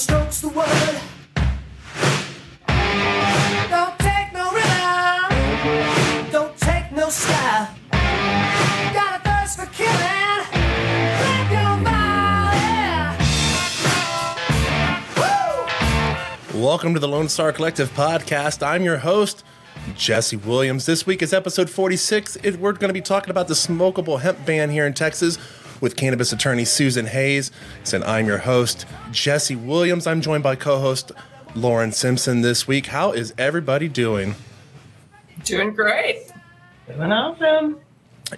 stroke's the word. Don't take no rhythm. Don't take no style. Got a thirst for killing. Welcome to the Lone Star Collective podcast. I'm your host, Jesse Williams. This week is episode 46. It, we're going to be talking about the smokable hemp ban here in Texas with cannabis attorney Susan Hayes. And I'm your host, Jesse Williams. I'm joined by co host Lauren Simpson this week. How is everybody doing? Doing great. Doing awesome.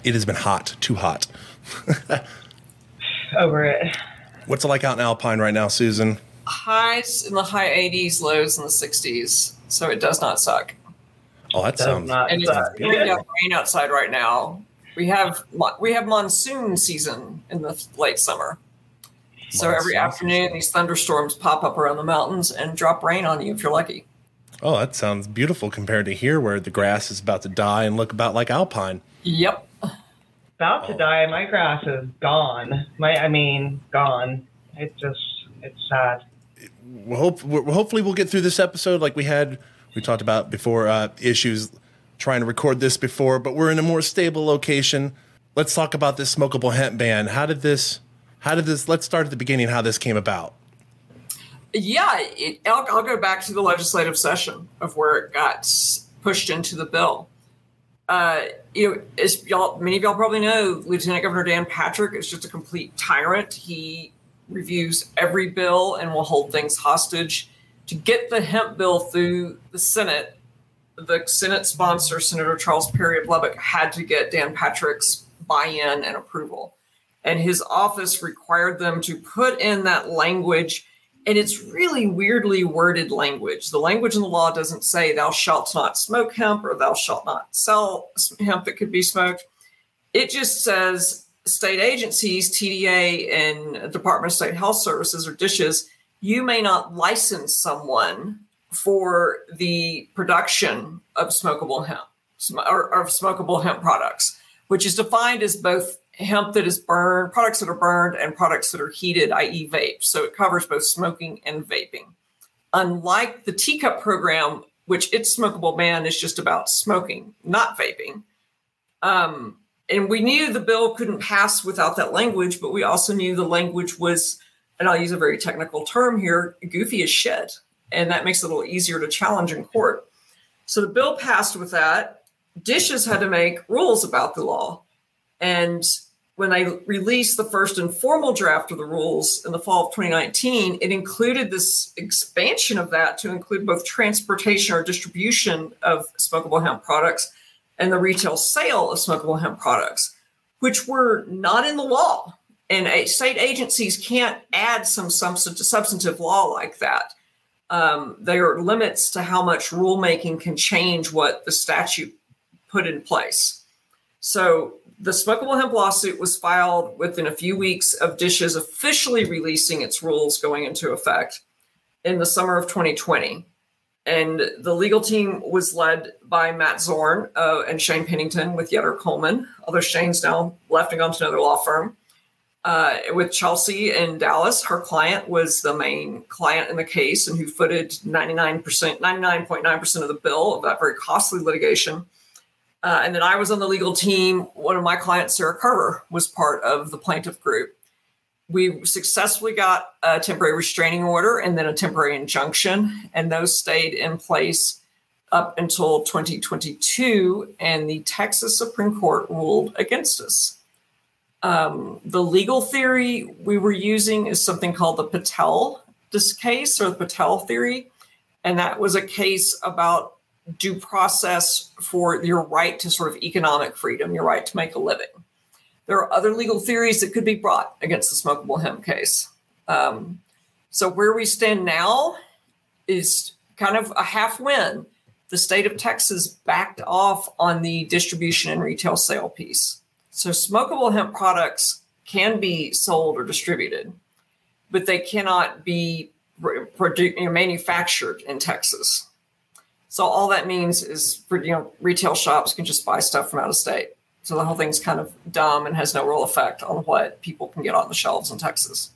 It has been hot, too hot. Over it. What's it like out in Alpine right now, Susan? Highs in the high 80s, lows in the 60s. So it does not suck. Oh, that sounds. not And it's suck. raining rain outside right now. We have we have monsoon season in the late summer. So every Monsoon afternoon, these thunderstorms pop up around the mountains and drop rain on you if you're lucky. Oh, that sounds beautiful compared to here where the grass is about to die and look about like Alpine. Yep. About to die. My grass is gone. My, I mean, gone. It's just, it's sad. We'll hope, we'll, hopefully we'll get through this episode like we had we talked about before uh, issues trying to record this before but we're in a more stable location let's talk about this smokable hemp ban how did this how did this let's start at the beginning how this came about Yeah, it, I'll, I'll go back to the legislative session of where it got pushed into the bill. Uh, you know, as y'all, many of y'all probably know, Lieutenant Governor Dan Patrick is just a complete tyrant. He reviews every bill and will hold things hostage. To get the hemp bill through the Senate, the Senate sponsor, Senator Charles Perry of Lubbock, had to get Dan Patrick's buy-in and approval. And his office required them to put in that language and it's really weirdly worded language. The language in the law doesn't say thou shalt not smoke hemp or thou shalt not sell hemp that could be smoked. It just says state agencies tda and department of state health services or dishes you may not license someone for the production of smokable hemp or, or smokable hemp products which is defined as both hemp that is burned, products that are burned, and products that are heated, i.e., vape. So it covers both smoking and vaping. Unlike the TCUP program, which its smokable ban is just about smoking, not vaping. Um, and we knew the bill couldn't pass without that language, but we also knew the language was, and I'll use a very technical term here, goofy as shit. And that makes it a little easier to challenge in court. So the bill passed with that. Dishes had to make rules about the law. And when they released the first informal draft of the rules in the fall of 2019, it included this expansion of that to include both transportation or distribution of smokable hemp products and the retail sale of smokable hemp products, which were not in the law. And state agencies can't add some substan- substantive law like that. Um, there are limits to how much rulemaking can change what the statute put in place. So the smokable hemp lawsuit was filed within a few weeks of Dishes officially releasing its rules going into effect in the summer of 2020. And the legal team was led by Matt Zorn uh, and Shane Pennington with Yetter Coleman. Although Shane's now left and gone to another law firm. Uh, with Chelsea in Dallas, her client was the main client in the case and who footed 99%, 99.9% of the bill of that very costly litigation. Uh, and then I was on the legal team. One of my clients, Sarah Carver, was part of the plaintiff group. We successfully got a temporary restraining order and then a temporary injunction, and those stayed in place up until 2022. And the Texas Supreme Court ruled against us. Um, the legal theory we were using is something called the Patel case or the Patel theory. And that was a case about due process for your right to sort of economic freedom, your right to make a living. There are other legal theories that could be brought against the smokable hemp case. Um, so where we stand now is kind of a half win. The state of Texas backed off on the distribution and retail sale piece. So smokable hemp products can be sold or distributed, but they cannot be produ- manufactured in Texas. So all that means is you know retail shops can just buy stuff from out of state. So the whole thing's kind of dumb and has no real effect on what people can get on the shelves in Texas.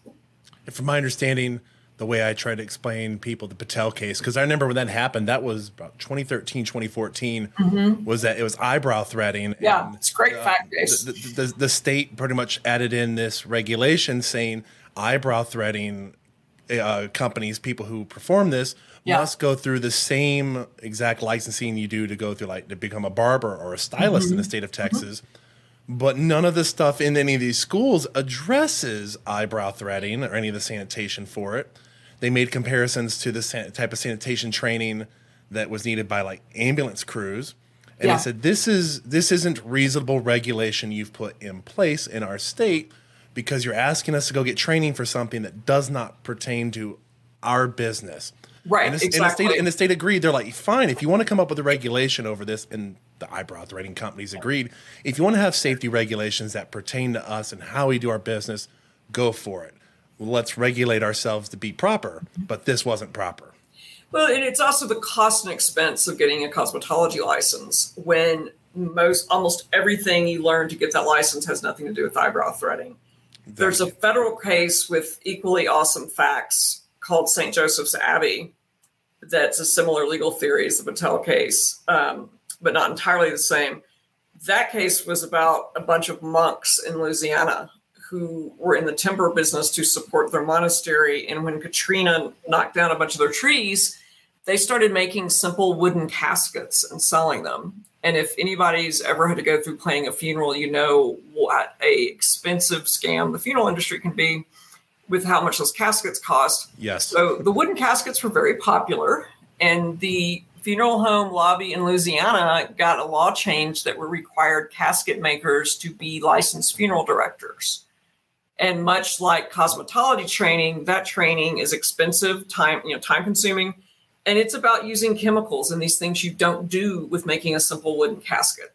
And from my understanding, the way I try to explain people the Patel case, because I remember when that happened, that was about 2013, 2014, was that it was eyebrow threading. Mm-hmm. Yeah, and, it's great uh, fact. The, the, the, the state pretty much added in this regulation saying eyebrow threading uh, companies, people who perform this, Yeah. must go through the same exact licensing you do to go through, like to become a barber or a stylist Mm-hmm. in the state of Texas. But none of the stuff in any of these schools addresses eyebrow threading or any of the sanitation for it. They made comparisons to the san- type of sanitation training that was needed by like ambulance crews. And Yeah. they said this is this isn't reasonable regulation you've put in place in our state because you're asking us to go get training for something that does not pertain to our business. Right, And the, and the exactly. state and the state agreed. They're like, fine, if you want to come up with a regulation over this, and the eyebrow threading companies agreed. If you want to have safety regulations that pertain to us and how we do our business, go for it. Let's regulate ourselves to be proper. But this wasn't proper. Well, and it's also the cost and expense of getting a cosmetology license when most almost everything you learn to get that license has nothing to do with eyebrow threading. There's a federal case with equally awesome facts called St. Joseph's Abbey that's a similar legal theory as the Patel case, um, but not entirely the same. That case was about a bunch of monks in Louisiana who were in the timber business to support their monastery. And when Katrina knocked down a bunch of their trees, they started making simple wooden caskets and selling them. And if anybody's ever had to go through planning a funeral, you know what a expensive scam the funeral industry can be with how much those caskets cost. Yes. So the wooden caskets were very popular, and the funeral home lobby in Louisiana got a law change that required casket makers to be licensed funeral directors. And much like cosmetology training, that training is expensive, time, you know, time consuming, and it's about using chemicals and these things you don't do with making a simple wooden casket.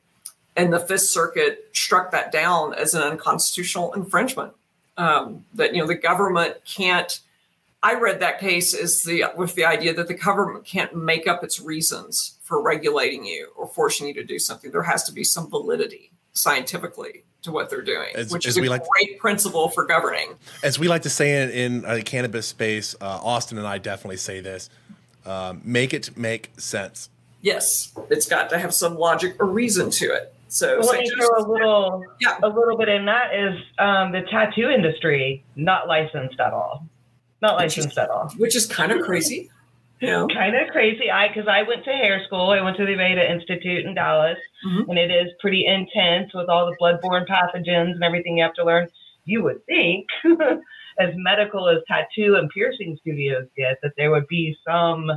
And the Fifth Circuit struck that down as an unconstitutional infringement. Um, that you know the government can't I read that case as the with the idea that the government can't make up its reasons for regulating you or forcing you to do something. There has to be some validity scientifically to what they're doing, As- which as is a we like- great principle for governing. As we like to say in, in a cannabis space, uh, Austin and I definitely say this um, make it make sense. Yes, it's got to have some logic or reason to it. So Well, let St. me throw a little, Yeah. a little bit in that is um, the tattoo industry not licensed at all, not Which is- licensed at all. which is kind of crazy. You know, Kind of crazy. I because I went to hair school. I went to the Aveda Institute in Dallas, Mhm. and it is pretty intense with all the bloodborne pathogens and everything you have to learn. You would think, as medical as tattoo and piercing studios get, that there would be some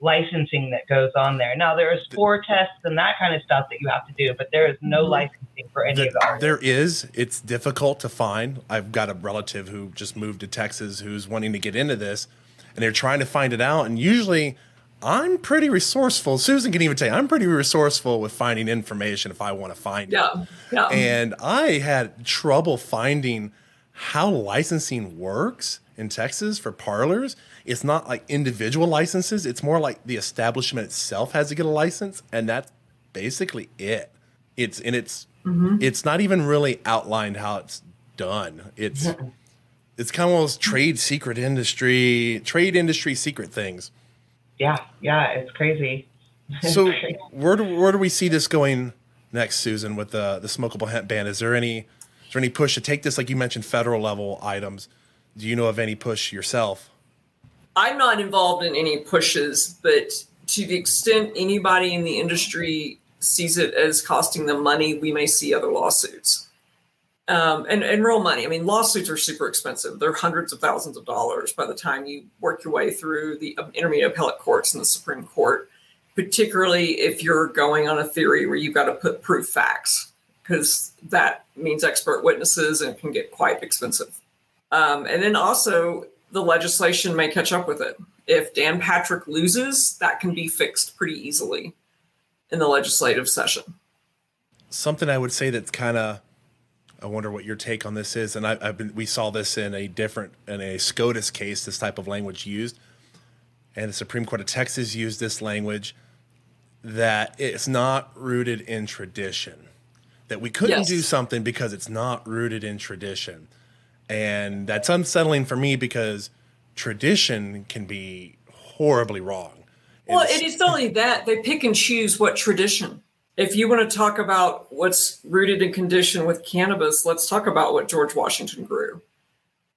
licensing that goes on there. Now there are spore tests and that kind of stuff that you have to do, but there is no Mhm. licensing for any Th- of the artists. there is. It's difficult to find. I've got a relative who just moved to Texas who's wanting to get into this, and they're trying to find it out. And usually, I'm pretty resourceful. Susan can even tell you, I'm pretty resourceful with finding information if I want to find it. yeah, yeah. And I had trouble finding how licensing works in Texas for parlors. It's not like individual licenses, it's more like the establishment itself has to get a license, and that's basically it. It's and it's mm-hmm. it's not even really outlined how it's done. It's mm-hmm. It's kind of one of those trade secret industry, trade industry secret things. Yeah, yeah, it's crazy. So where do where do we see this going next, Susan, with the the smokable hemp ban? Is there any is there any push to take this, like you mentioned, federal level items? Do you know of any push yourself? I'm not involved in any pushes, but to the extent anybody in the industry sees it as costing them money, we may see other lawsuits. Um, and, and real money. I mean, lawsuits are super expensive. They're hundreds of thousands of dollars by the time you work your way through the um, intermediate appellate courts and the Supreme Court, particularly if you're going on a theory where you've got to put proof facts, because that means expert witnesses and can get quite expensive. Um, and then also, the legislation may catch up with it. If Dan Patrick loses, that can be fixed pretty easily in the legislative session. Something I would say that's kind of I wonder what your take on this is. And I, I've been we saw this in a different in a SCOTUS case. This type of language used, and the Supreme Court of Texas used this language that it's not rooted in tradition. that we couldn't Yes. do something because it's not rooted in tradition. And that's unsettling for me because tradition can be horribly wrong. Well, It's- and it's only that, they pick and choose what tradition. If you want to talk about what's rooted in condition with cannabis, let's talk about what George Washington grew.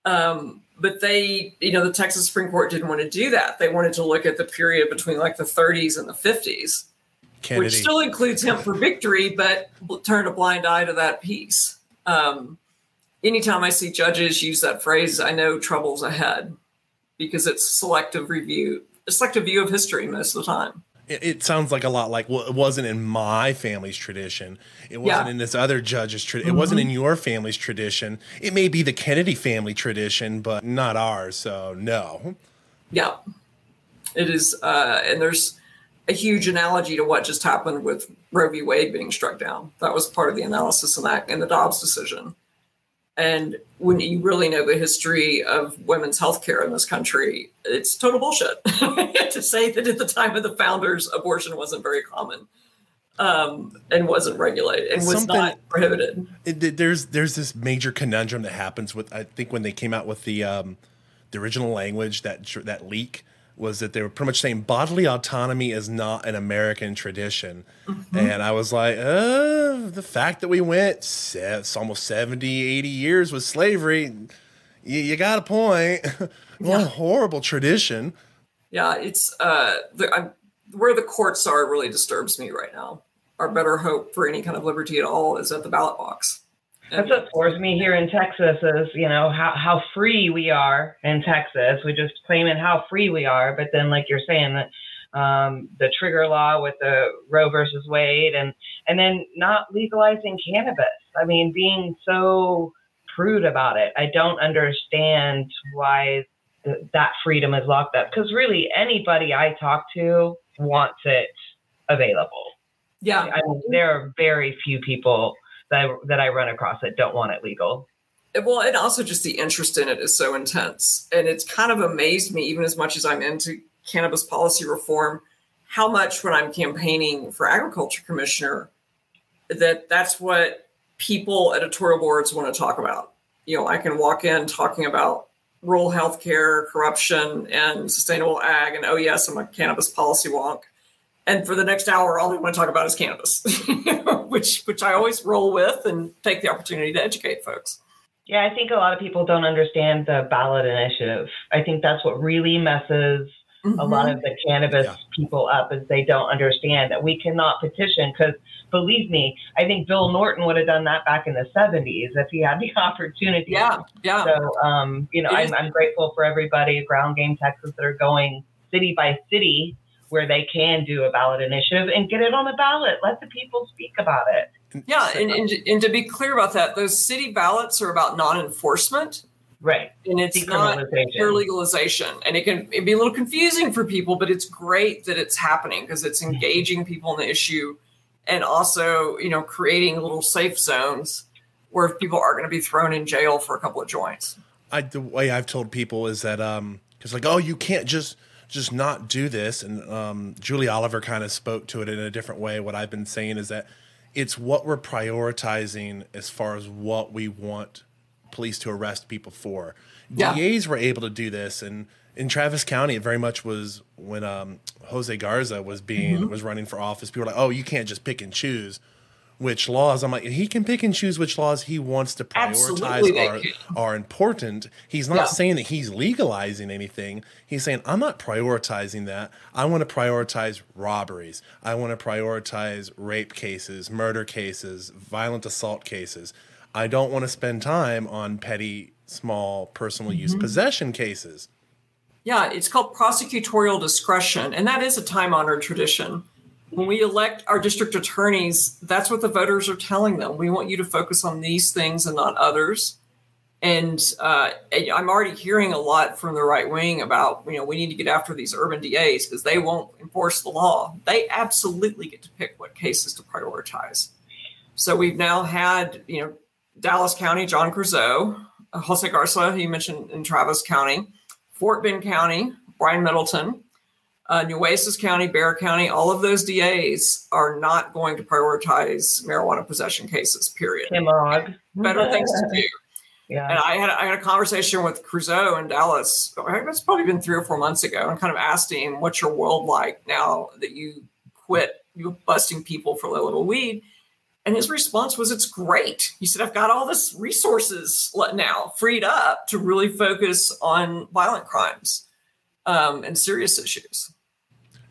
Um, but they, you know, the Texas Supreme Court didn't want to do that. They wanted to look at the period between like the 30s and the 50s, Kennedy. which still includes hemp for victory, but turned a blind eye to that piece. Um, anytime I see judges use that phrase, I know trouble's ahead because it's selective review, a selective view of history most of the time. It, it sounds like a lot like well, it wasn't in my family's tradition. It wasn't Yeah. Mm-hmm. in this other judge's tradition. It wasn't in your family's tradition. It may be the Kennedy family tradition, but not ours. So no. Yeah, it is, uh, and there's a huge analogy to what just happened with Roe v. Wade being struck down. That was part of the analysis in that in the Dobbs decision. And when you really know the history of women's health care in this country, it's total bullshit to say that at the time of the founders, abortion wasn't very common um, and wasn't regulated and was Something- not prohibited. It, it- there's there's this major conundrum that happens with I think when they came out with the um, the original language that that leak was that they were pretty much saying bodily autonomy is not an American tradition, and I was like, uh, the fact that we went it's almost 70, 80 years with slavery, you, you got a point. what a horrible tradition. Yeah, it's uh, the, where the courts are really disturbs me right now. Our better hope for any kind of liberty at all is at the ballot box. That's what floors me here in Texas is, you know, how, how free we are in Texas. We just claiming how free we are, but then like you're saying that um, the trigger law with the Roe versus Wade and and then not legalizing cannabis. I mean, being so prude about it. I don't understand why th- that freedom is locked up because really anybody I talk to wants it available. Yeah, I mean, there are very few people that I, that I run across that don't want it legal. well, and also just the interest in it is so intense, and it's kind of amazed me, even as much as I'm into cannabis policy reform, how much when I'm campaigning for agriculture commissioner, that that's what people editorial boards want to talk about. You know, I can walk in talking about rural healthcare, corruption, and sustainable ag, and oh yes, I'm a cannabis policy wonk. And for the next hour, all they want to talk about is cannabis, which which I always roll with and take the opportunity to educate folks. Yeah, I think a lot of people don't understand the ballot initiative. I think that's what really messes a lot of the cannabis Yeah. people up is they don't understand that we cannot petition because believe me, I think Bill Norton would have done that back in the 70s if he had the opportunity. Yeah, yeah. So, um, you know, I'm, I'm grateful for everybody at Ground Game Texas that are going city by city where they can do a ballot initiative and get it on the ballot. Let the people speak about it. Yeah, and, and, and to be clear about that, those city ballots are about non-enforcement, Right. and it's not Decriminalization. pure legalization. And it can it'd be a little confusing for people, but it's great that it's happening because it's engaging people in the issue, and also you know creating little safe zones where people are going to be thrown in jail for a couple of joints. I the way I've told people is that um because like oh you can't just just not do this and um Julie Oliver kind of spoke to it in a different way. What I've been saying is that it's what we're prioritizing as far as what we want police to arrest people for. Yeah. DAs were able to do this and in Travis County it very much was when um Jose Garza was being was running for office people were like oh you can't just pick and choose which laws I'm like he can pick and choose which laws he wants to prioritize are, are important. He's not Yeah. saying that he's legalizing anything. He's saying I'm not prioritizing that. I want to prioritize robberies. I want to prioritize rape cases, murder cases, violent assault cases. I don't want to spend time on petty small personal use Mm-hmm. possession cases. Yeah, it's called prosecutorial discretion, and that is a time honored tradition. When we elect our district attorneys, that's what the voters are telling them. We want you to focus on these things and not others. And uh, I'm already hearing a lot from the right wing about, you know, we need to get after these urban DAs because they won't enforce the law. They absolutely get to pick what cases to prioritize. So we've now had, you know, Dallas County, John uh, Jose Garza, you mentioned in Travis County, Fort Bend County, Brian Middleton, Uh, Nueces County, Bexar County, all of those DAs are not going to prioritize marijuana possession cases. Period. Kim Ogg. Better things to do. Yeah. And I had I had a conversation with Creuzot in Dallas. It's probably been three or four months ago, and kind of asked him, "What's your world like now that you quit you busting people for a little weed?" And his response was, "It's great." He said, "I've got all this resources now freed up to really focus on violent crimes um, and serious issues."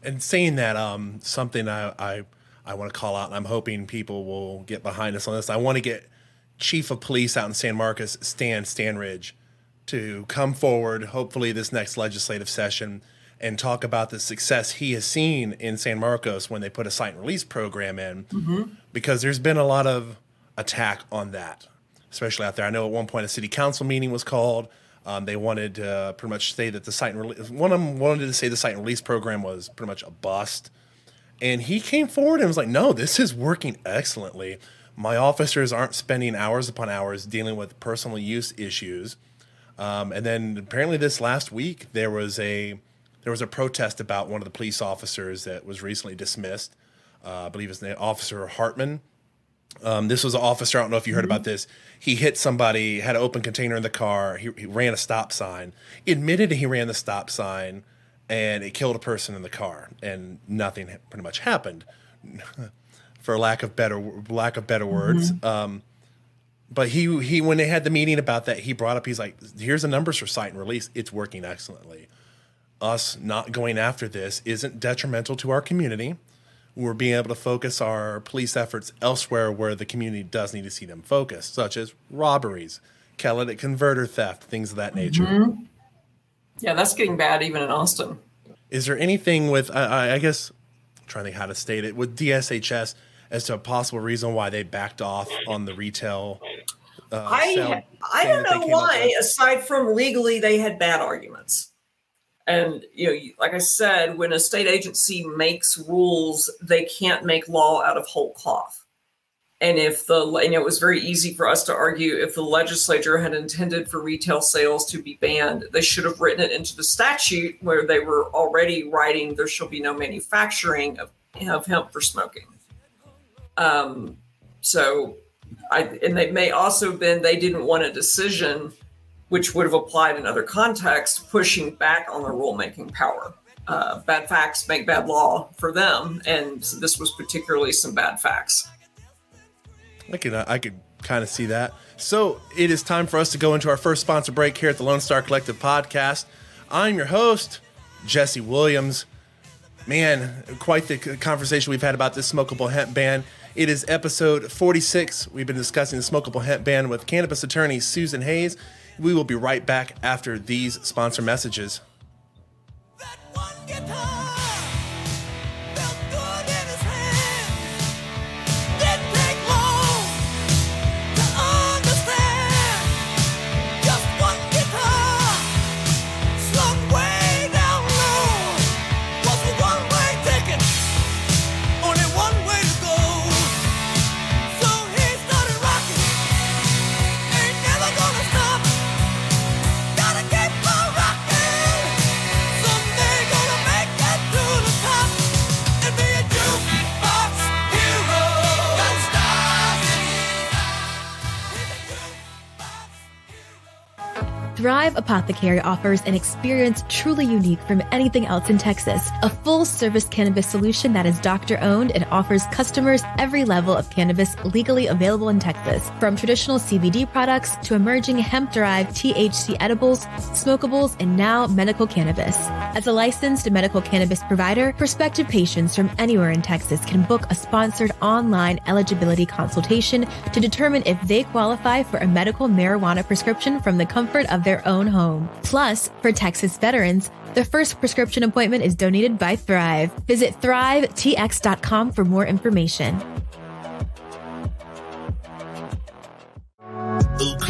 And saying that, um, something I I, I want to call out, and I'm hoping people will get behind us on this. I want to get Chief of Police out in San Marcos, Stan Standridge, to come forward, hopefully this next legislative session, and talk about the success he has seen in San Marcos when they put a cite and release program in, because there's been a lot of attack on that, especially out there. I know at one point a city council meeting was called. Um, they wanted to uh, pretty much say that the cite and release one of them wanted to say the cite and release program was pretty much a bust. And he came forward and was like, no, this is working excellently. My officers aren't spending hours upon hours dealing with personal use issues. Um, and then apparently this last week there was a there was a protest about one of the police officers that was recently dismissed. Uh, I believe his name Officer Hartman. Um, this was an officer. I don't know if you heard about this. He hit somebody, had an open container in the car. He, he ran a stop sign. Admitted he ran the stop sign, and it killed a person in the car, and nothing pretty much happened, for lack of better lack of better words. Um, but he he when they had the meeting about that, he brought up. He's like, "Here's the numbers for cite and release. It's working excellently. Us not going after this isn't detrimental to our community." We're being able to focus our police efforts elsewhere where the community does need to see them focused, such as robberies, catalytic converter theft, things of that nature. Yeah, that's getting bad even in Austin. Is there anything with, I, I- I guess, I'm trying to think how to state it, with DSHS as to a possible reason why they backed off on the retail? Uh, I I don't know why. Aside from legally, they had bad arguments. And you know, like I said, when a state agency makes rules, they can't make law out of whole cloth. And if the you know, it was very easy for us to argue if the legislature had intended for retail sales to be banned, they should have written it into the statute where they were already writing there shall be no manufacturing of, of hemp for smoking. Um, so I, and they may also have been they didn't want a decision which would have applied in other contexts, pushing back on the rulemaking power. Uh, bad facts make bad law for them, and this was particularly some bad facts. I could I could kind of see that. So it is time for us to go into our first sponsor break here at the Lone Star Collective podcast. I'm your host, Jesse Williams. Man, quite the conversation we've had about this smokable hemp ban. It is episode 46. We've been discussing the smokable hemp ban with cannabis attorney Susan Hayes. We will be right back after these sponsor messages. Apothecary offers an experience truly unique from anything else in Texas. A full service cannabis solution that is doctor owned and offers customers every level of cannabis legally available in Texas. From traditional CBD products to emerging hemp derived THC edibles, smokables, and now medical cannabis. As a licensed medical cannabis provider, prospective patients from anywhere in Texas can book a sponsored online eligibility consultation to determine if they qualify for a medical marijuana prescription from the comfort of their own home. Plus, for Texas veterans, the first prescription appointment is donated by Thrive. Visit thrivetx.com for more information.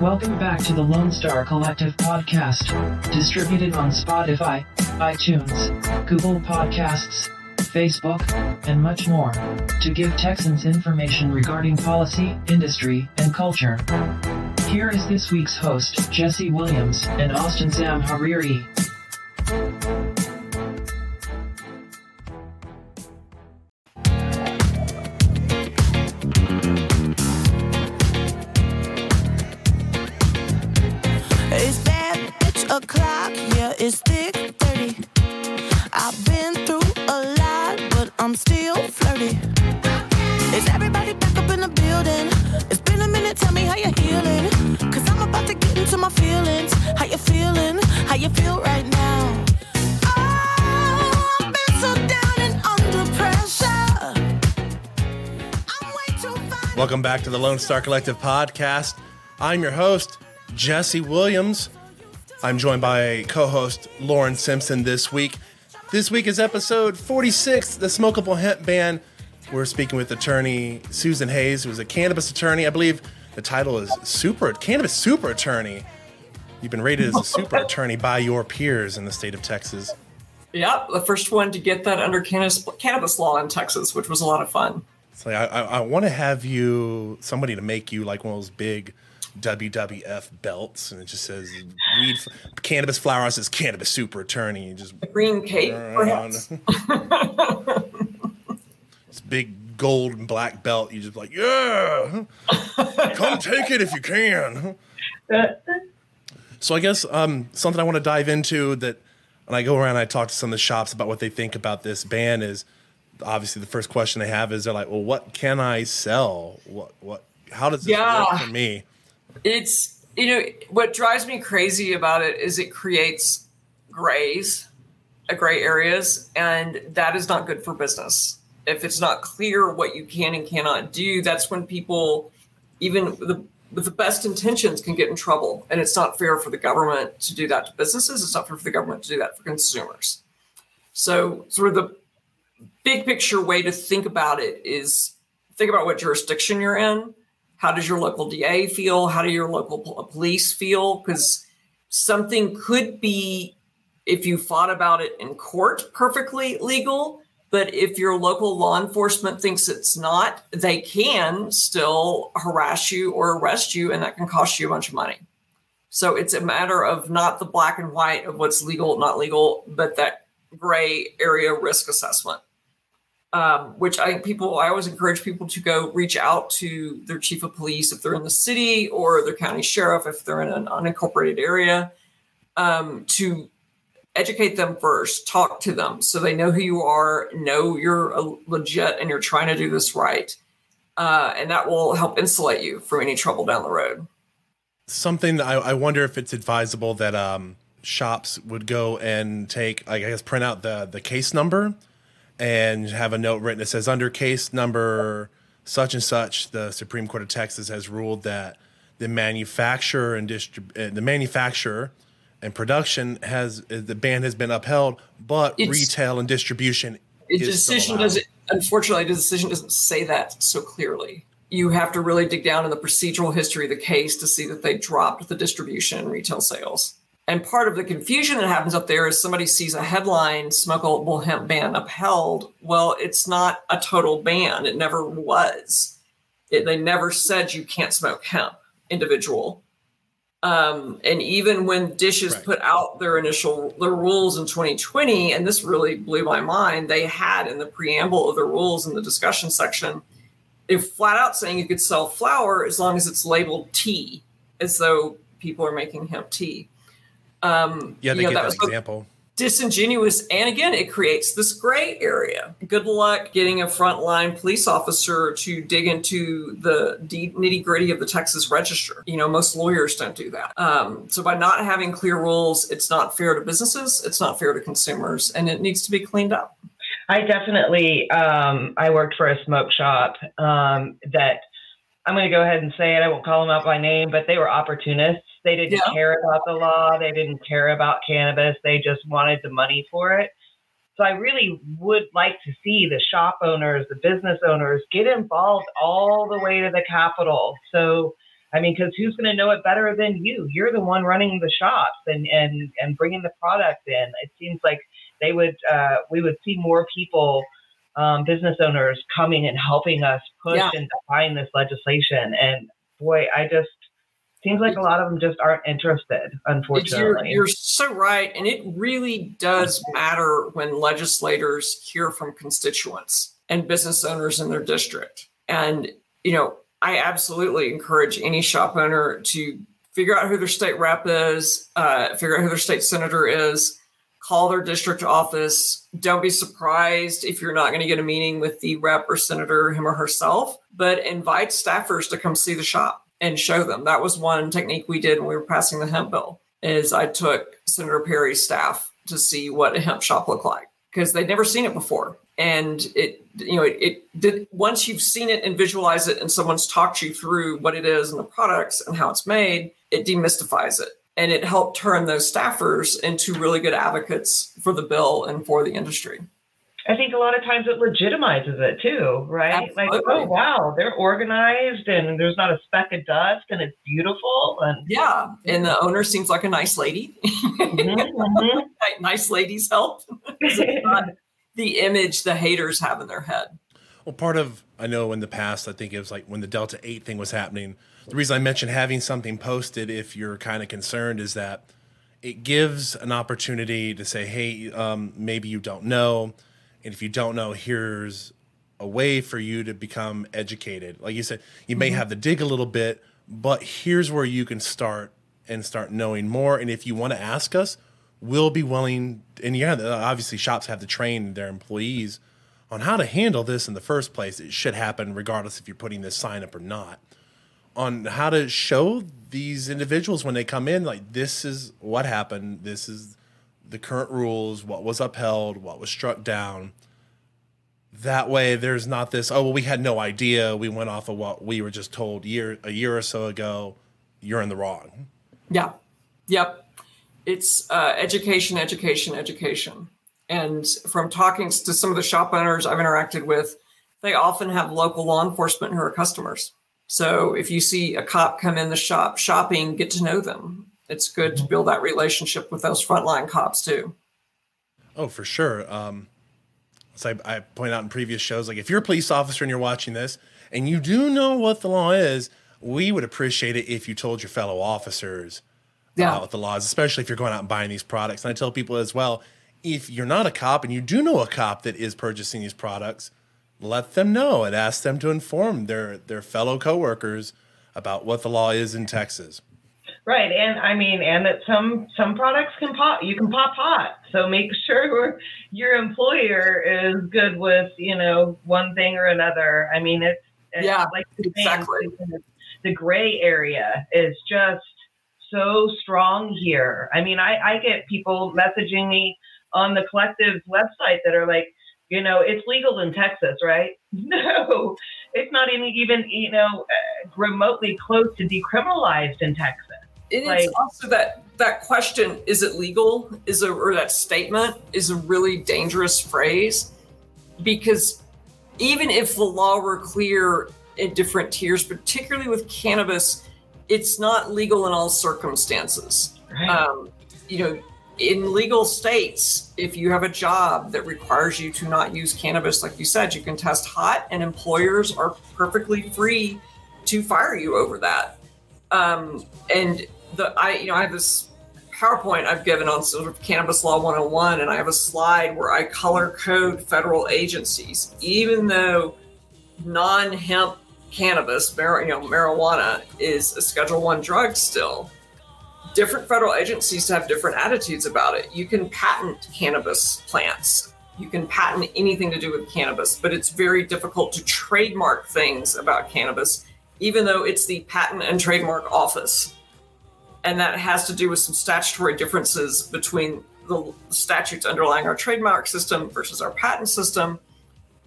Welcome back to the Lone Star Collective podcast, distributed on Spotify, iTunes, Google Podcasts, Facebook, and much more, to give Texans information regarding policy, industry, and culture. Here is this week's host, Jesse Williams and Austin Zamhariri. O'clock, yeah, it's thick 30. I've been through a lot, but I'm still flirty. Is everybody back up in the building? It's been a minute, tell me how you're healing. Cause I'm about to get into my feelings. How you feeling? How you feel right now? I've been so down and under pressure. I'm way too fine. Welcome back to the Lone Star Collective podcast. I'm your host, Jesse Williams. I'm joined by co host Lauren Simpson this week. This week is episode 46, the smokable hemp ban. We're speaking with attorney Susan Hayes, who's a cannabis attorney. I believe the title is super cannabis super attorney. You've been rated as a super attorney by your peers in the state of Texas. Yep, the first one to get that under cannabis, cannabis law in Texas, which was a lot of fun. So I, I, I want to have you somebody to make you like one of those big WWF belts, and it just says weed, cannabis flower. It says cannabis super attorney. You just The green cape, perhaps. this big gold and black belt. You just like, yeah, come take it if you can. So I guess um, something I want to dive into that when I go around, and I talk to some of the shops about what they think about this ban. Is obviously the first question they have is they're like, well, what can I sell? What what? How does this Yeah. work for me? It's, you know, what drives me crazy about it is it creates grays, uh, gray areas, and that is not good for business. If it's not clear what you can and cannot do, that's when people, even the, with the best intentions, can get in trouble. And it's not fair for the government to do that to businesses. It's not fair for the government to do that for consumers. So, sort of the big picture way to think about it is think about what jurisdiction you're in. How does your local DA feel? How do your local police feel? Because something could be, if you fought about it in court, perfectly legal. But if your local law enforcement thinks it's not, they can still harass you or arrest you, and that can cost you a bunch of money. So it's a matter of not the black and white of what's legal, not legal, but that gray area risk assessment um, which I people, I always encourage people to go reach out to their chief of police if they're in the city or their county sheriff if they're in an unincorporated area um, to educate them first, talk to them so they know who you are, know you're legit and you're trying to do this right. Uh, and that will help insulate you from any trouble down the road. Something I, I wonder if it's advisable that um, shops would go and take, I guess, print out the the case number and have a note written that says under case number such and such, the Supreme Court of Texas has ruled that the manufacturer and distrib- uh, the manufacturer and production has uh, the ban has been upheld, but It's- retail and distribution The decision doesn't, unfortunately, the decision doesn't say that so clearly. You have to really dig down in the procedural history of the case to see that they dropped the distribution and retail sales. And part of the confusion that happens up there is somebody sees a headline, smokable hemp ban upheld. Well, it's not a total ban. It never was. It, they never said you can't smoke hemp individual. Um, and even when dishes Right. put out their initial their rules in 2020, and this really blew my mind, they had in the preamble of the rules in the discussion section, they flat out saying you could sell flower as long as it's labeled tea, as though people are making hemp tea. Um, Yeah, they you know, get that, was example. disingenuous and again it creates this gray area. Good luck getting a frontline police officer to dig into the nitty gritty of the texas register. You know most lawyers don't do that. Um, so by not having clear rules it's not fair to businesses it's not fair to consumers and it needs to be cleaned up. I definitely um, i worked for a smoke shop um, that i'm going to go ahead and say it i won't call them out by name but they were opportunists they didn't yeah. care about the law. They didn't care about cannabis. They just wanted the money for it. So I really would like to see the shop owners, the business owners get involved all the way to the capital. So, I mean, because who's going to know it better than you? You're the one running the shops and, and, and bringing the product in. It seems like they would, uh, we would see more people, um, business owners coming and helping us push yeah. and define this legislation. And boy, I just, seems like a lot of them just aren't interested unfortunately you're, you're, so right and it really does matter when legislators hear from constituents and business owners in their district and you know i absolutely encourage any shop owner to figure out who their state rep is uh, figure out who their state senator is call their district office don't be surprised if you're not going to get a meeting with the rep or senator him or herself but invite staffers to come see the shop and show them. That was one technique we did when we were passing the hemp bill. Is I took Senator Perry's staff to see what a hemp shop looked like because they'd never seen it before, and it you know it, it did once you've seen it and visualize it, and someone's talked you through what it is and the products and how it's made, it demystifies it. And it helped turn those staffers into really good advocates for the bill and for the industry. I think a lot of times it legitimizes it too, right? Absolutely. Like, oh wow, they're organized and there's not a speck of dust and it's beautiful and yeah, and the owner seems like a nice lady. Mm-hmm, mm-hmm. nice ladies help. the image the haters have in their head. Well, part of I know in the past, I think it was like when the Delta Eight thing was happening. The reason I mentioned having something posted, if you're kind of concerned, is that it gives an opportunity to say, "Hey, um, maybe you don't know." And if you don't know, here's a way for you to become educated. Like you said, you may mm-hmm. have to dig a little bit, but here's where you can start and start knowing more. And if you want to ask us, we'll be willing. And yeah, obviously, shops have to train their employees on how to handle this in the first place. It should happen regardless if you're putting this sign up or not. On how to show these individuals when they come in, like this is what happened. This is the current rules, what was upheld, what was struck down. That way, there's not this. Oh well, we had no idea. We went off of what we were just told year a year or so ago. You're in the wrong. Yeah. Yep. It's uh, education, education, education. And from talking to some of the shop owners I've interacted with, they often have local law enforcement who are customers. So if you see a cop come in the shop shopping, get to know them it's good to build that relationship with those frontline cops too. Oh, for sure. Um, so I, I point out in previous shows, like if you're a police officer and you're watching this and you do know what the law is, we would appreciate it if you told your fellow officers yeah. what the laws, especially if you're going out and buying these products. And I tell people as well, if you're not a cop and you do know a cop that is purchasing these products, let them know and ask them to inform their their fellow coworkers about what the law is in Texas. Right, and I mean, and that some some products can pop. You can pop hot, so make sure your employer is good with you know one thing or another. I mean, it's, it's yeah, like exactly. The gray area is just so strong here. I mean, I, I get people messaging me on the collective website that are like, you know, it's legal in Texas, right? No, it's not even even you know uh, remotely close to decriminalized in Texas it like, is also that that question is it legal is a or that statement is a really dangerous phrase because even if the law were clear in different tiers particularly with cannabis it's not legal in all circumstances right. um, you know in legal states if you have a job that requires you to not use cannabis like you said you can test hot and employers are perfectly free to fire you over that. Um, and the I you know I have this PowerPoint I've given on sort of cannabis law 101 and I have a slide where I color code federal agencies even though non-hemp cannabis you know marijuana is a schedule 1 drug still different federal agencies have different attitudes about it. You can patent cannabis plants. You can patent anything to do with cannabis, but it's very difficult to trademark things about cannabis, even though it's the Patent and Trademark Office. And that has to do with some statutory differences between the statutes underlying our trademark system versus our patent system.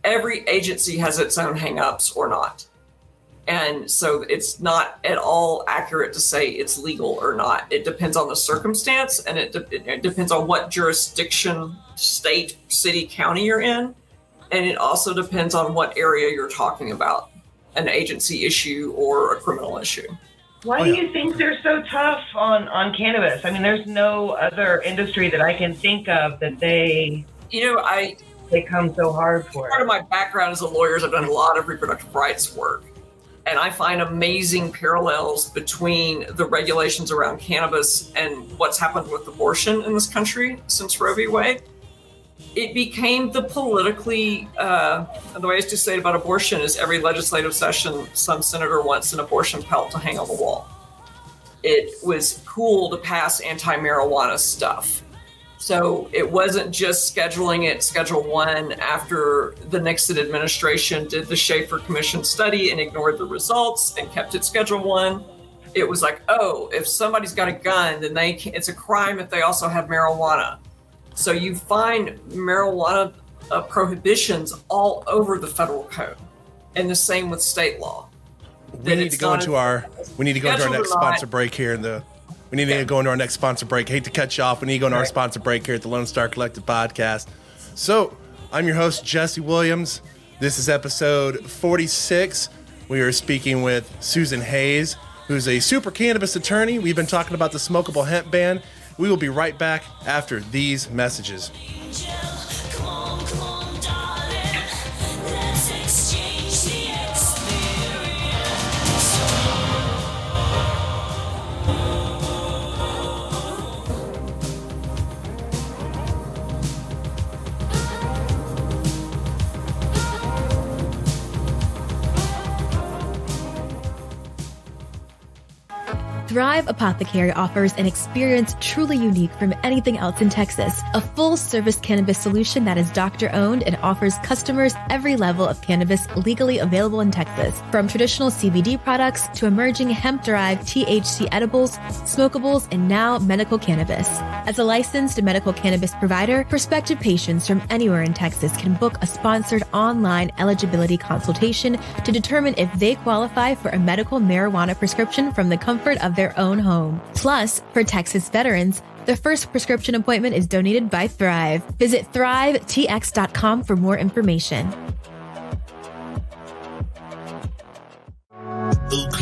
Every agency has its own hangups or not. And so it's not at all accurate to say it's legal or not. It depends on the circumstance and it, de- it depends on what jurisdiction, state, city, county you're in. And it also depends on what area you're talking about an agency issue or a criminal issue. Why Oh, do you think they're so tough on, on cannabis? I mean, there's no other industry that I can think of that they You know, I they come so hard for. part of my background as a lawyer is I've done a lot of reproductive rights work. And I find amazing parallels between the regulations around cannabis and what's happened with abortion in this country since Roe v. Wade. It became the politically, uh, the way I used to say it about abortion is every legislative session, some senator wants an abortion pelt to hang on the wall. It was cool to pass anti marijuana stuff. So it wasn't just scheduling it Schedule One after the Nixon administration did the Shafer Commission study and ignored the results and kept it Schedule One. It was like, oh, if somebody's got a gun, then they can, it's a crime if they also have marijuana. So you find marijuana uh, prohibitions all over the federal code, and the same with state law. we need to go into our we need to go into our next sponsor break here in the we need to go into our next sponsor break. Hate to cut you off. We need to go into our Right. sponsor break here at the Lone Star Collective podcast. So I'm your host Jesse Williams. This is episode 46. We are speaking with Susan Hays, who's a super cannabis attorney. We've been talking about the smokable hemp ban. We will be right back after these messages. Thrive Apothecary offers an experience truly unique from anything else in Texas. A full service cannabis solution that is doctor owned and offers customers every level of cannabis legally available in Texas. From traditional CBD products to emerging hemp derived THC edibles, smokables, and now medical cannabis. As a licensed medical cannabis provider, prospective patients from anywhere in Texas can book a sponsored online eligibility consultation to determine if they qualify for a medical marijuana prescription from the comfort of their own home. Plus, for Texas veterans, the first prescription appointment is donated by Thrive. Visit thrivetx.com for more information.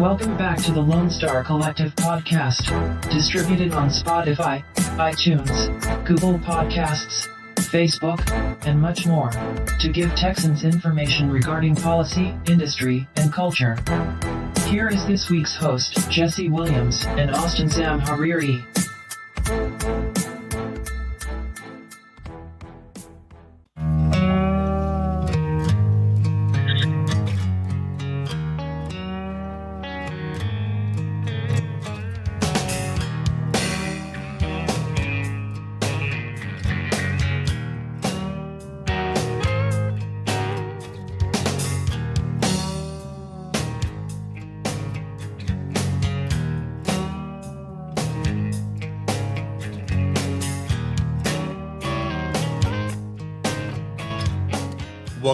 Welcome back to the Lone Star Collective podcast, distributed on Spotify, iTunes, Google Podcasts, Facebook, and much more, to give Texans information regarding policy, industry, and culture. Here is this week's host, Jesse Williams and Austin Zamhariri.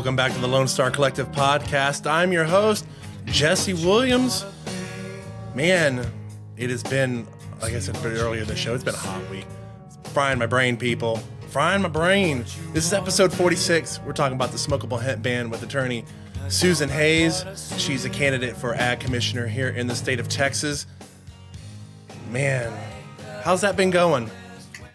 Welcome back to the Lone Star Collective podcast. I'm your host, Jesse Williams. Man, it has been, like I said earlier in the show, it's been a hot week. It's frying my brain, people. Frying my brain. This is episode 46. We're talking about the smokable hemp ban with attorney Susan Hays. She's a candidate for ag commissioner here in the state of Texas. Man, How's that been going?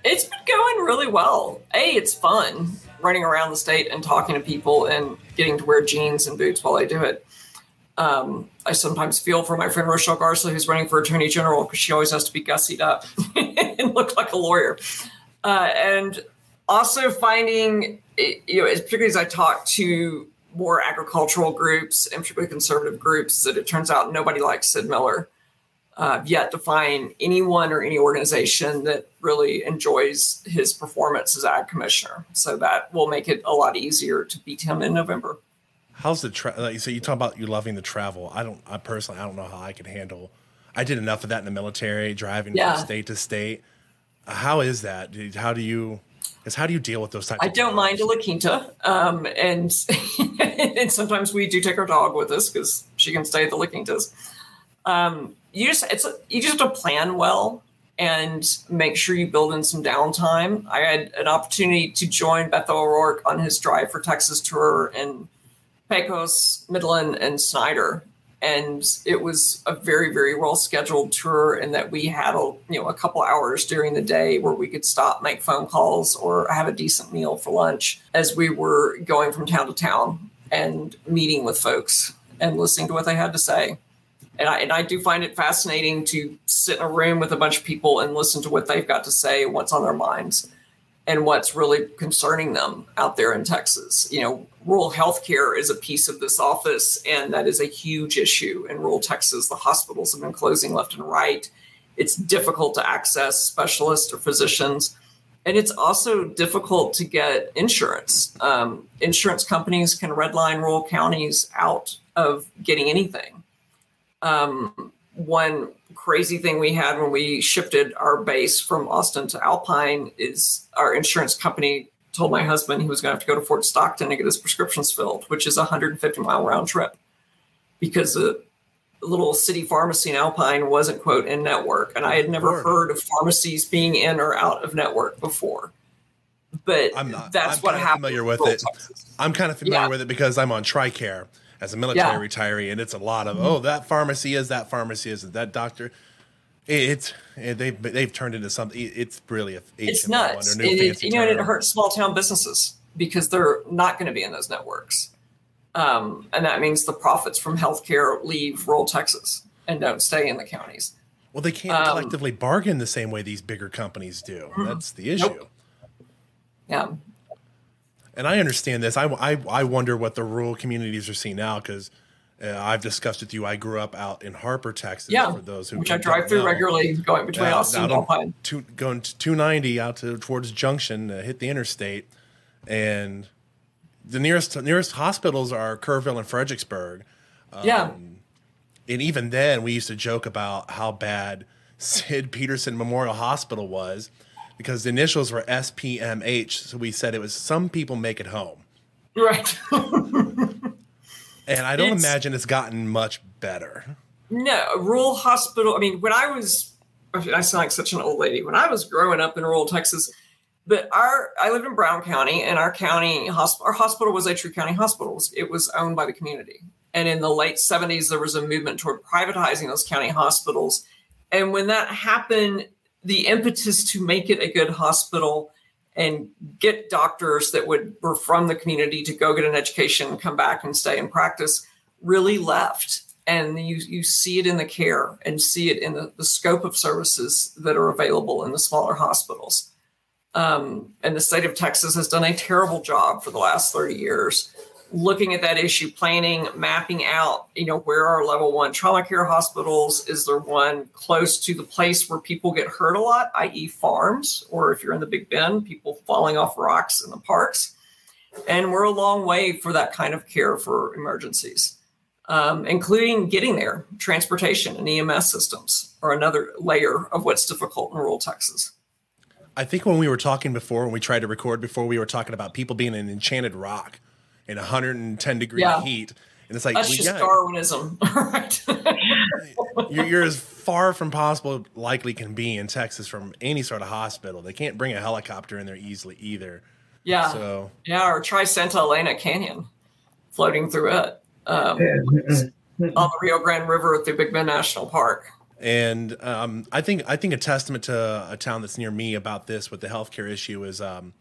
It's been going really well. A, it's fun running around the state and talking to people and getting to wear jeans and boots while I do it. Um, I sometimes feel for my friend Rochelle Garza, who's running for attorney general, because she always has to be gussied up and look like a lawyer. Uh, and also finding, eh, you know, as- particularly as I talk to more agricultural groups and particularly conservative groups, that it turns out nobody likes Sid Miller uh, yet to find anyone or any organization that really enjoys his performance as ag commissioner. So that will make it a lot easier to beat him in November. How's the tra- like, so you talk about you loving the travel. I don't I personally I don't know how I can handle I did enough of that in the military, driving Yeah. from state to state. How is that? How do you is how do you deal with those types I don't mind a La Quinta, um, and and sometimes we do take our dog with us because she can stay at the La Quintas. Um, you just it's you just have to plan well and make sure you build in some downtime. I had an opportunity to join Beto O'Rourke on his Drive for Texas tour in Pecos, Midland, and Snyder. And it was a very, very well scheduled tour in that we had a you know a couple hours during the day where we could stop, make phone calls, or have a decent meal for lunch as we were going from town to town and meeting with folks and listening to what they had to say. And I, and I do find it fascinating to sit in a room with a bunch of people and listen to what they've got to say, what's on their minds and what's really concerning them out there in Texas. You know, rural healthcare is a piece of this office, and that is a huge issue in rural Texas. The hospitals have been closing left and right. It's difficult to access specialists or physicians. And it's also difficult to get insurance. Um, insurance companies can redline rural counties out of getting anything. Um, one crazy thing we had when we shifted our base from Austin to Alpine is our insurance company told my husband he was going to have to go to Fort Stockton to get his prescriptions filled, which is a 150 mile round trip because the little city pharmacy in Alpine wasn't quote in network, and I had never Word. heard of pharmacies being in or out of network before. But I'm not- that's I'm what happened. familiar with it. I'm kind of familiar Yeah. with it because I'm on TRICARE as a military Yeah. Mm-hmm. retiree, and it's a lot of oh that pharmacy is that pharmacy is that doctor. It's it, they've they've turned into something. It's really a it's nuts. It- it- you know, and it hurts small town businesses because they're not going to be in those networks, um, and that means the profits from healthcare leave rural Texas and don't stay in the counties. Well, they can't um, Mm-hmm. collectively bargain the same way these bigger companies do. That's the issue. Nope. Yeah, And I understand this. I, I, I wonder what the rural communities are seeing now because uh, I've discussed with you. I grew up out in Harper, Texas. yeah. For those who which I drive through know. regularly, going between Yeah, Austin and Alpine. two, going to 290 out to towards Junction, uh, hit the interstate, and the nearest nearest hospitals are Kerrville and Fredericksburg. yeah, Um, And even then, we used to joke about how bad Sid Peterson Memorial Hospital was because the initials were SPMH. So we said it was some people make it home. right. And I don't It's- imagine it's gotten much better. No, rural hospital. I mean, when I was, I sound like such an old lady. When I was growing up in rural Texas, but our, I lived in Brown County, and our county hospital, our hospital was a true county hospital. It was owned by the community. And in the late 70s, there was a movement toward privatizing those county hospitals. And when that happened, the impetus to make it a good hospital and get doctors that would were from the community to go get an education, come back and stay and practice really left. And you you see it in the care and see it in the, the scope of services that are available in the smaller hospitals. Um, and the state of Texas has done a terrible job for the last 30 years looking at that issue, planning, mapping out, you know, where are level one trauma care hospitals? Is there one close to the place where people get hurt a lot, i.e., farms, or if you're in the Big Bend, people falling off rocks in the parks? And we're a long way for that kind of care for emergencies, um, including getting there. Transportation and EMS systems are another layer of what's difficult in rural Texas. I think when we were talking before, when we tried to record before, we were talking about people being an Enchanted Rock in 110 degree Yeah. heat. And it's like, That's we just got- Darwinism, right? you're, you're as far from possible likely can be in Texas from any sort of hospital. They can't bring a helicopter in there easily either. yeah. So Yeah, or try Santa Elena Canyon, floating through it um, on the Rio Grande River through Big Bend National Park. And um, I think I think a testament to a town that's near me about this with the healthcare issue is um,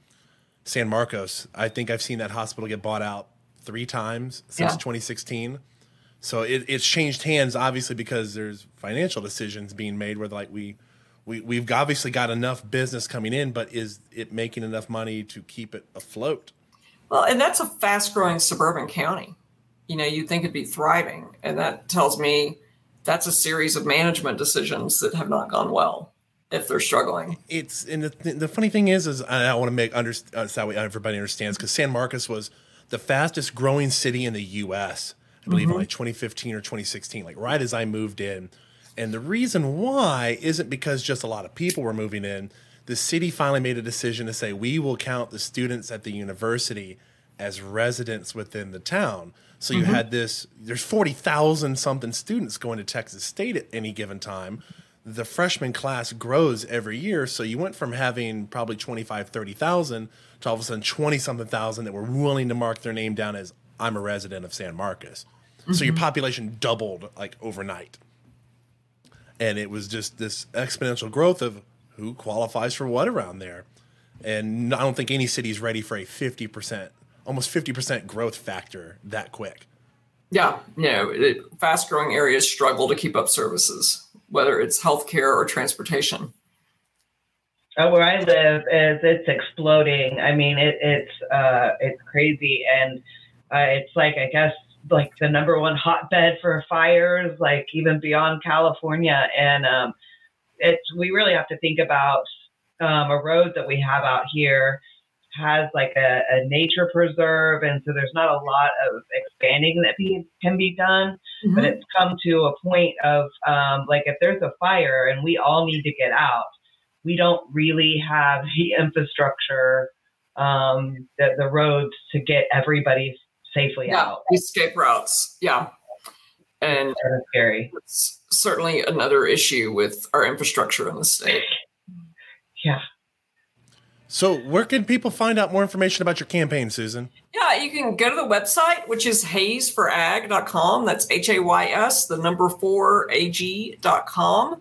San Marcos. I think I've seen that hospital get bought out three times since Yeah. 2016. So it, it's changed hands, obviously, because there's financial decisions being made where like we, we we've obviously got enough business coming in, but is it making enough money to keep it afloat? Well, and that's a fast growing suburban county. You know, you'd think it'd be thriving. And that tells me that's a series of management decisions that have not gone well if they're struggling. it's and the, the funny thing is is I want to make under uh, so that way everybody understands because San Marcos was the fastest growing city in the U.S. I believe in like 2015 or 2016, like right as I moved in. And the reason why isn't because just a lot of people were moving in. The city finally made a decision to say we will count the students at the university as residents within the town. So you had this. There's 40,000 something students going to Texas State at any given time the freshman class grows every year. So you went from having probably 25, 30,000 to all of a sudden 20 something thousand that were willing to mark their name down as I'm a resident of San Marcos. So your mm-hmm. population doubled like overnight. And it was just this exponential growth of who qualifies for what around there. And I don't think any city is ready for a 50%, almost 50% growth factor that quick. Yeah, no, it, fast growing areas struggle to keep up services, whether it's healthcare or transportation. Uh, where I live is it's exploding. I mean, it, it's uh, it's crazy, and uh, it's like I guess like the number one hotbed for fires, like even beyond California. And um, it's we really have to think about um, a road that we have out here has like a, a nature preserve, and so there's not a lot of expanding that be, can be done. But it's come to a point of um, like if there's a fire and we all need to get out we don't really have the infrastructure, um, the, the roads to get everybody safely Yeah, out. escape routes. Yeah. And of scary. it's certainly another issue with our infrastructure in the state. Yeah. So where can people find out more information about your campaign, Susan? Yeah, you can go to the website, which is haysforag.com. That's H A Y S, the number four AG.com.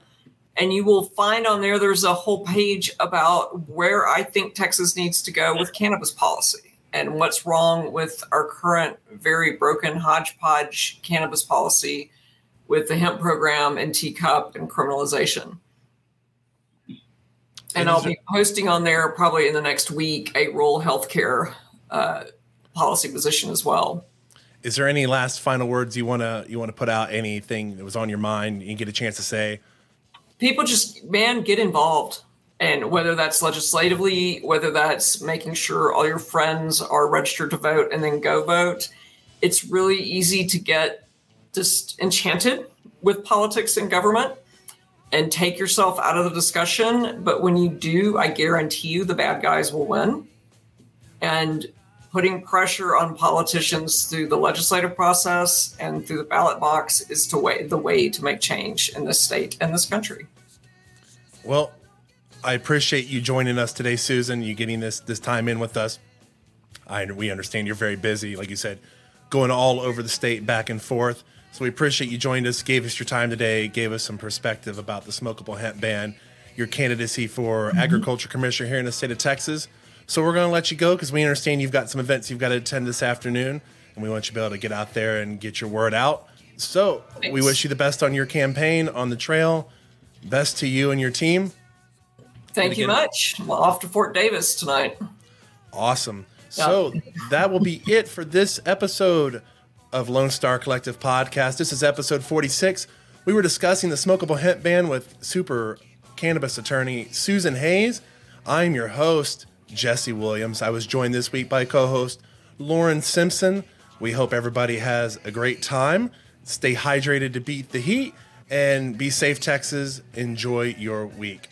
And you will find on there, there's a whole page about where I think Texas needs to go with cannabis policy and what's wrong with our current very broken hodgepodge cannabis policy with the hemp program and TCUP and criminalization. And I'll be posting on there probably in the next week a rural healthcare uh, policy position as well. Is there any last final words you wanna you wanna put out? Anything that was on your mind you get a chance to say? People just, man, get involved. And whether that's legislatively, whether that's making sure all your friends are registered to vote and then go vote, it's really easy to get just enchanted with politics and government and take yourself out of the discussion. But when you do, I guarantee you the bad guys will win. And putting pressure on politicians through the legislative process and through the ballot box is to way, the way to make change in this state and this country. Well, I appreciate you joining us today, Susan. You getting this this time in with us. I we understand you're very busy, like you said, going all over the state, back and forth. So we appreciate you joined us, gave us your time today, gave us some perspective about the smokable hemp ban, your candidacy for mm-hmm. agriculture commissioner here in the state of Texas. So we're going to let you go because we understand you've got some events you've got to attend this afternoon, and we want you to be able to get out there and get your word out. So we wish you the best on your campaign on the trail. Best to you and your team. Thank you again- much. Well, off to Fort Davis tonight. Awesome. So that will be it for this episode of Lone Star Collective Podcast. This is episode 46. We were discussing the smokable hemp ban with super cannabis attorney Susan Hays. I'm your host, Jesse Williams. I was joined this week by co host Lauren Simpson. We hope everybody has a great time. Stay hydrated to beat the heat and be safe, Texas. Enjoy your week.